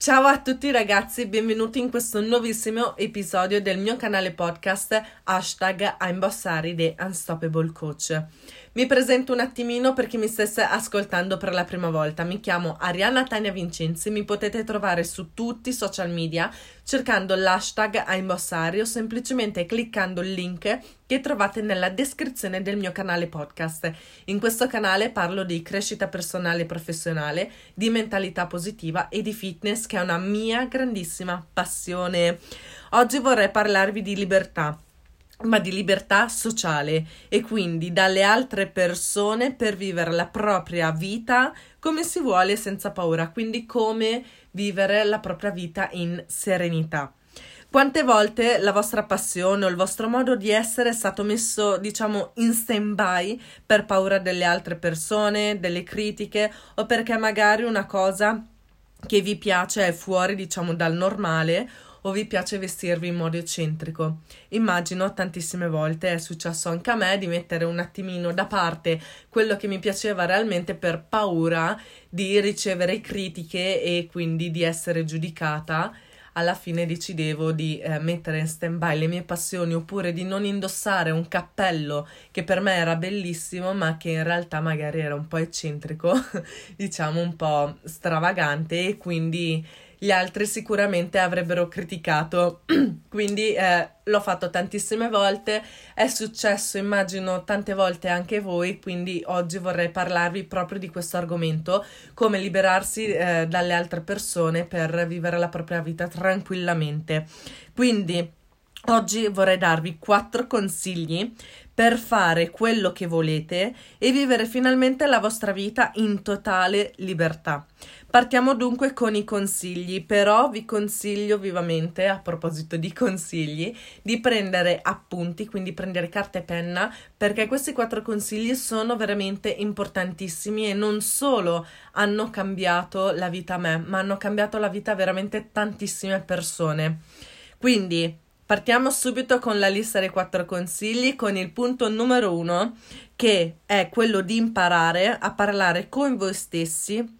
Ciao a tutti ragazzi, benvenuti in questo nuovissimo episodio del mio canale podcast hashtag I'm Bossari The Unstoppable Coach. Mi presento un attimino per chi mi stesse ascoltando per la prima volta. Mi chiamo Arianna Tania Vincenzi, mi potete trovare su tutti i social media cercando l'hashtag Aimbossari o semplicemente cliccando il link che trovate nella descrizione del mio canale podcast. In questo canale parlo di crescita personale e professionale, di mentalità positiva e di fitness che è una mia grandissima passione. Oggi vorrei parlarvi di libertà ma di libertà sociale e quindi dalle altre persone per vivere la propria vita come si vuole senza paura, quindi come vivere la propria vita in serenità. Quante volte la vostra passione o il vostro modo di essere è stato messo, diciamo, in stand-by per paura delle altre persone, delle critiche o perché magari una cosa che vi piace è fuori, diciamo, dal normale o vi piace vestirvi in modo eccentrico. Immagino tantissime volte è successo anche a me di mettere un attimino da parte quello che mi piaceva realmente per paura di ricevere critiche e quindi di essere giudicata alla fine decidevo di eh, mettere in stand by le mie passioni oppure di non indossare un cappello che per me era bellissimo ma che in realtà magari era un po' eccentrico, diciamo un po' stravagante e quindi gli altri sicuramente avrebbero criticato. Quindi eh, l'ho fatto tantissime volte, è successo immagino tante volte anche voi, quindi oggi vorrei parlarvi proprio di questo argomento, come liberarsi eh, dalle altre persone per vivere la propria vita tranquillamente. Quindi oggi vorrei darvi quattro consigli per fare quello che volete e vivere finalmente la vostra vita in totale libertà. Partiamo dunque con i consigli, però vi consiglio vivamente, a proposito di consigli, di prendere appunti, quindi prendere carta e penna, perché questi quattro consigli sono veramente importantissimi e non solo hanno cambiato la vita a me, ma hanno cambiato la vita a veramente tantissime persone. Quindi Partiamo subito con la lista dei quattro consigli con il punto numero uno che è quello di imparare a parlare con voi stessi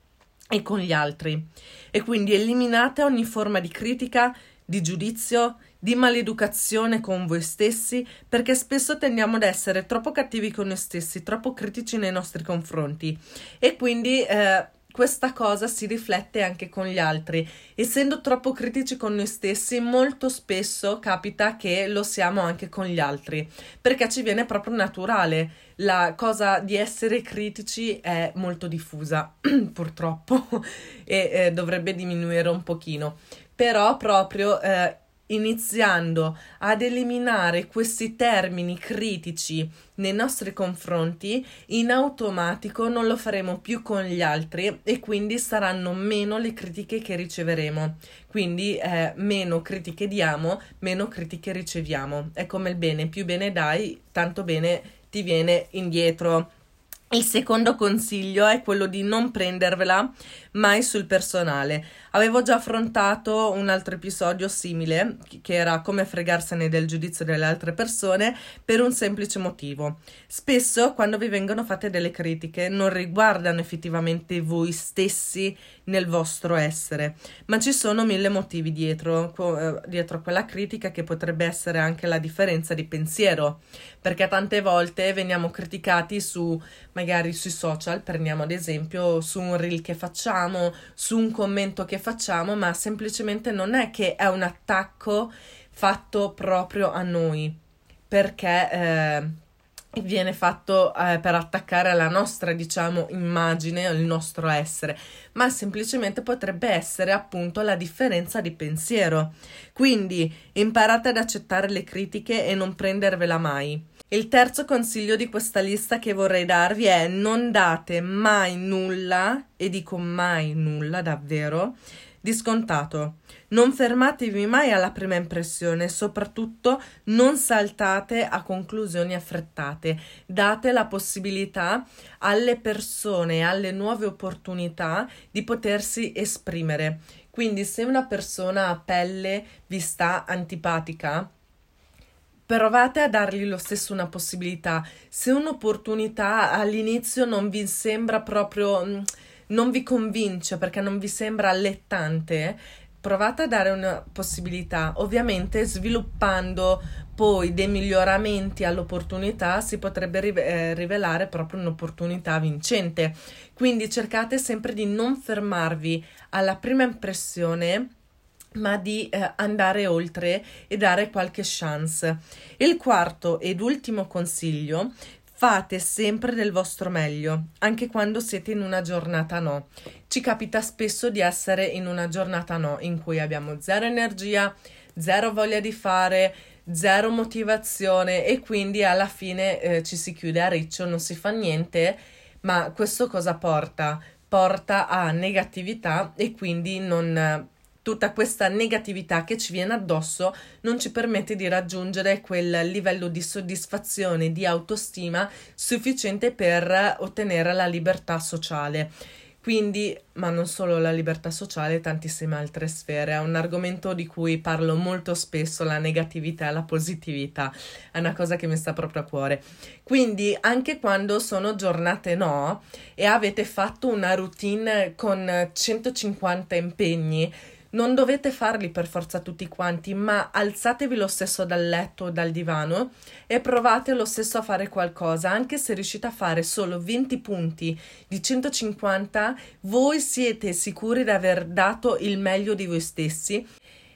e con gli altri. E quindi eliminate ogni forma di critica, di giudizio, di maleducazione con voi stessi perché spesso tendiamo ad essere troppo cattivi con noi stessi, troppo critici nei nostri confronti. E quindi eh, questa cosa si riflette anche con gli altri. Essendo troppo critici con noi stessi, molto spesso capita che lo siamo anche con gli altri, perché ci viene proprio naturale. La cosa di essere critici è molto diffusa, purtroppo, e eh, dovrebbe diminuire un pochino. Però proprio eh, iniziando ad eliminare questi termini critici nei nostri confronti, in automatico non lo faremo più con gli altri e quindi saranno meno le critiche che riceveremo. Quindi eh, meno critiche diamo, meno critiche riceviamo. È come il bene, più bene dai, tanto bene ti viene indietro. Il secondo consiglio è quello di non prendervela mai sul personale. Avevo già affrontato un altro episodio simile, che era come fregarsene del giudizio delle altre persone, per un semplice motivo. Spesso, quando vi vengono fatte delle critiche, non riguardano effettivamente voi stessi nel vostro essere, ma ci sono mille motivi dietro, eh, dietro quella critica che potrebbe essere anche la differenza di pensiero, perché tante volte veniamo criticati su magari sui social, prendiamo ad esempio su un reel che facciamo, su un commento che facciamo, ma semplicemente non è che è un attacco fatto proprio a noi, perché eh, viene fatto eh, per attaccare alla nostra, diciamo, immagine, il nostro essere, ma semplicemente potrebbe essere appunto la differenza di pensiero. Quindi imparate ad accettare le critiche e non prendervela mai. Il terzo consiglio di questa lista che vorrei darvi è non date mai nulla, e dico mai nulla davvero, di scontato. Non fermatevi mai alla prima impressione, soprattutto non saltate a conclusioni affrettate. Date la possibilità alle persone, alle nuove opportunità di potersi esprimere. Quindi se una persona a pelle vi sta antipatica, provate a dargli lo stesso una possibilità. Se un'opportunità all'inizio non vi sembra proprio mm, non vi convince perché non vi sembra allettante, provate a dare una possibilità, ovviamente sviluppando poi dei miglioramenti all'opportunità si potrebbe eh, rivelare proprio un'opportunità vincente. Quindi cercate sempre di non fermarvi alla prima impressione ma di eh, andare oltre e dare qualche chance. Il quarto ed ultimo consiglio Fate sempre del vostro meglio, anche quando siete in una giornata no. Ci capita spesso di essere in una giornata no, in cui abbiamo zero energia, zero voglia di fare, zero motivazione e quindi alla fine eh, ci si chiude a riccio, non si fa niente, ma questo cosa porta? Porta a negatività e quindi non tutta questa negatività che ci viene addosso non ci permette di raggiungere quel livello di soddisfazione, di autostima sufficiente per ottenere la libertà sociale. Quindi, ma non solo la libertà sociale, tantissime altre sfere. È un argomento di cui parlo molto spesso, la negatività e la positività. È una cosa che mi sta proprio a cuore. Quindi, anche quando sono giornate no e avete fatto una routine con 150 impegni, non dovete farli per forza tutti quanti, ma alzatevi lo stesso dal letto o dal divano e provate lo stesso a fare qualcosa, anche se riuscite a fare solo 20 punti di 150, voi siete sicuri di aver dato il meglio di voi stessi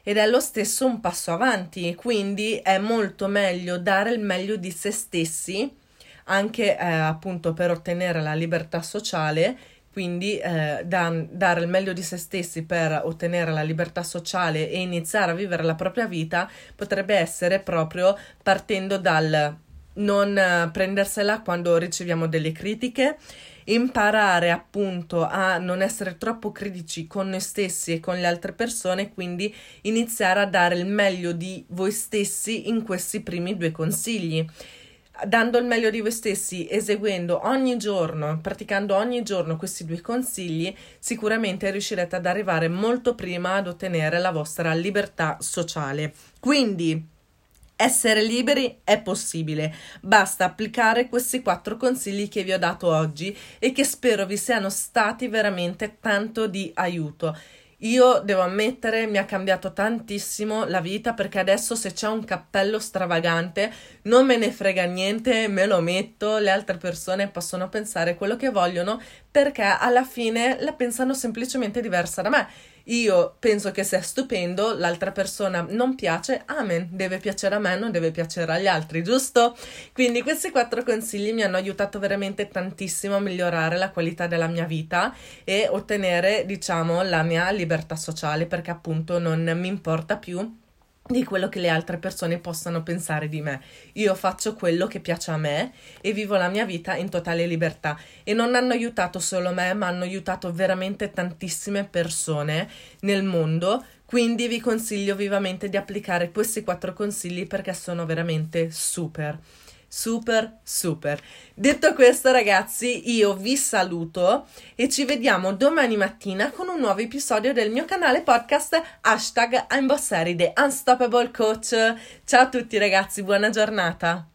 ed è lo stesso un passo avanti, quindi è molto meglio dare il meglio di se stessi anche eh, appunto per ottenere la libertà sociale quindi eh, da, dare il meglio di se stessi per ottenere la libertà sociale e iniziare a vivere la propria vita potrebbe essere proprio partendo dal non eh, prendersela quando riceviamo delle critiche, imparare appunto a non essere troppo critici con noi stessi e con le altre persone, quindi iniziare a dare il meglio di voi stessi in questi primi due consigli dando il meglio di voi stessi, eseguendo ogni giorno, praticando ogni giorno questi due consigli, sicuramente riuscirete ad arrivare molto prima ad ottenere la vostra libertà sociale. Quindi, essere liberi è possibile, basta applicare questi quattro consigli che vi ho dato oggi e che spero vi siano stati veramente tanto di aiuto. Io devo ammettere, mi ha cambiato tantissimo la vita perché adesso se c'è un cappello stravagante non me ne frega niente, me lo metto, le altre persone possono pensare quello che vogliono perché alla fine la pensano semplicemente diversa da me. Io penso che sia stupendo, l'altra persona non piace, amen, deve piacere a me, non deve piacere agli altri, giusto? Quindi questi quattro consigli mi hanno aiutato veramente tantissimo a migliorare la qualità della mia vita e ottenere, diciamo, la mia libertà sociale perché appunto non mi importa più di quello che le altre persone possano pensare di me. Io faccio quello che piace a me e vivo la mia vita in totale libertà e non hanno aiutato solo me, ma hanno aiutato veramente tantissime persone nel mondo. Quindi vi consiglio vivamente di applicare questi quattro consigli perché sono veramente super super super. Detto questo ragazzi, io vi saluto e ci vediamo domani mattina con un nuovo episodio del mio canale podcast hashtag I'm Boss The Unstoppable Coach. Ciao a tutti ragazzi, buona giornata.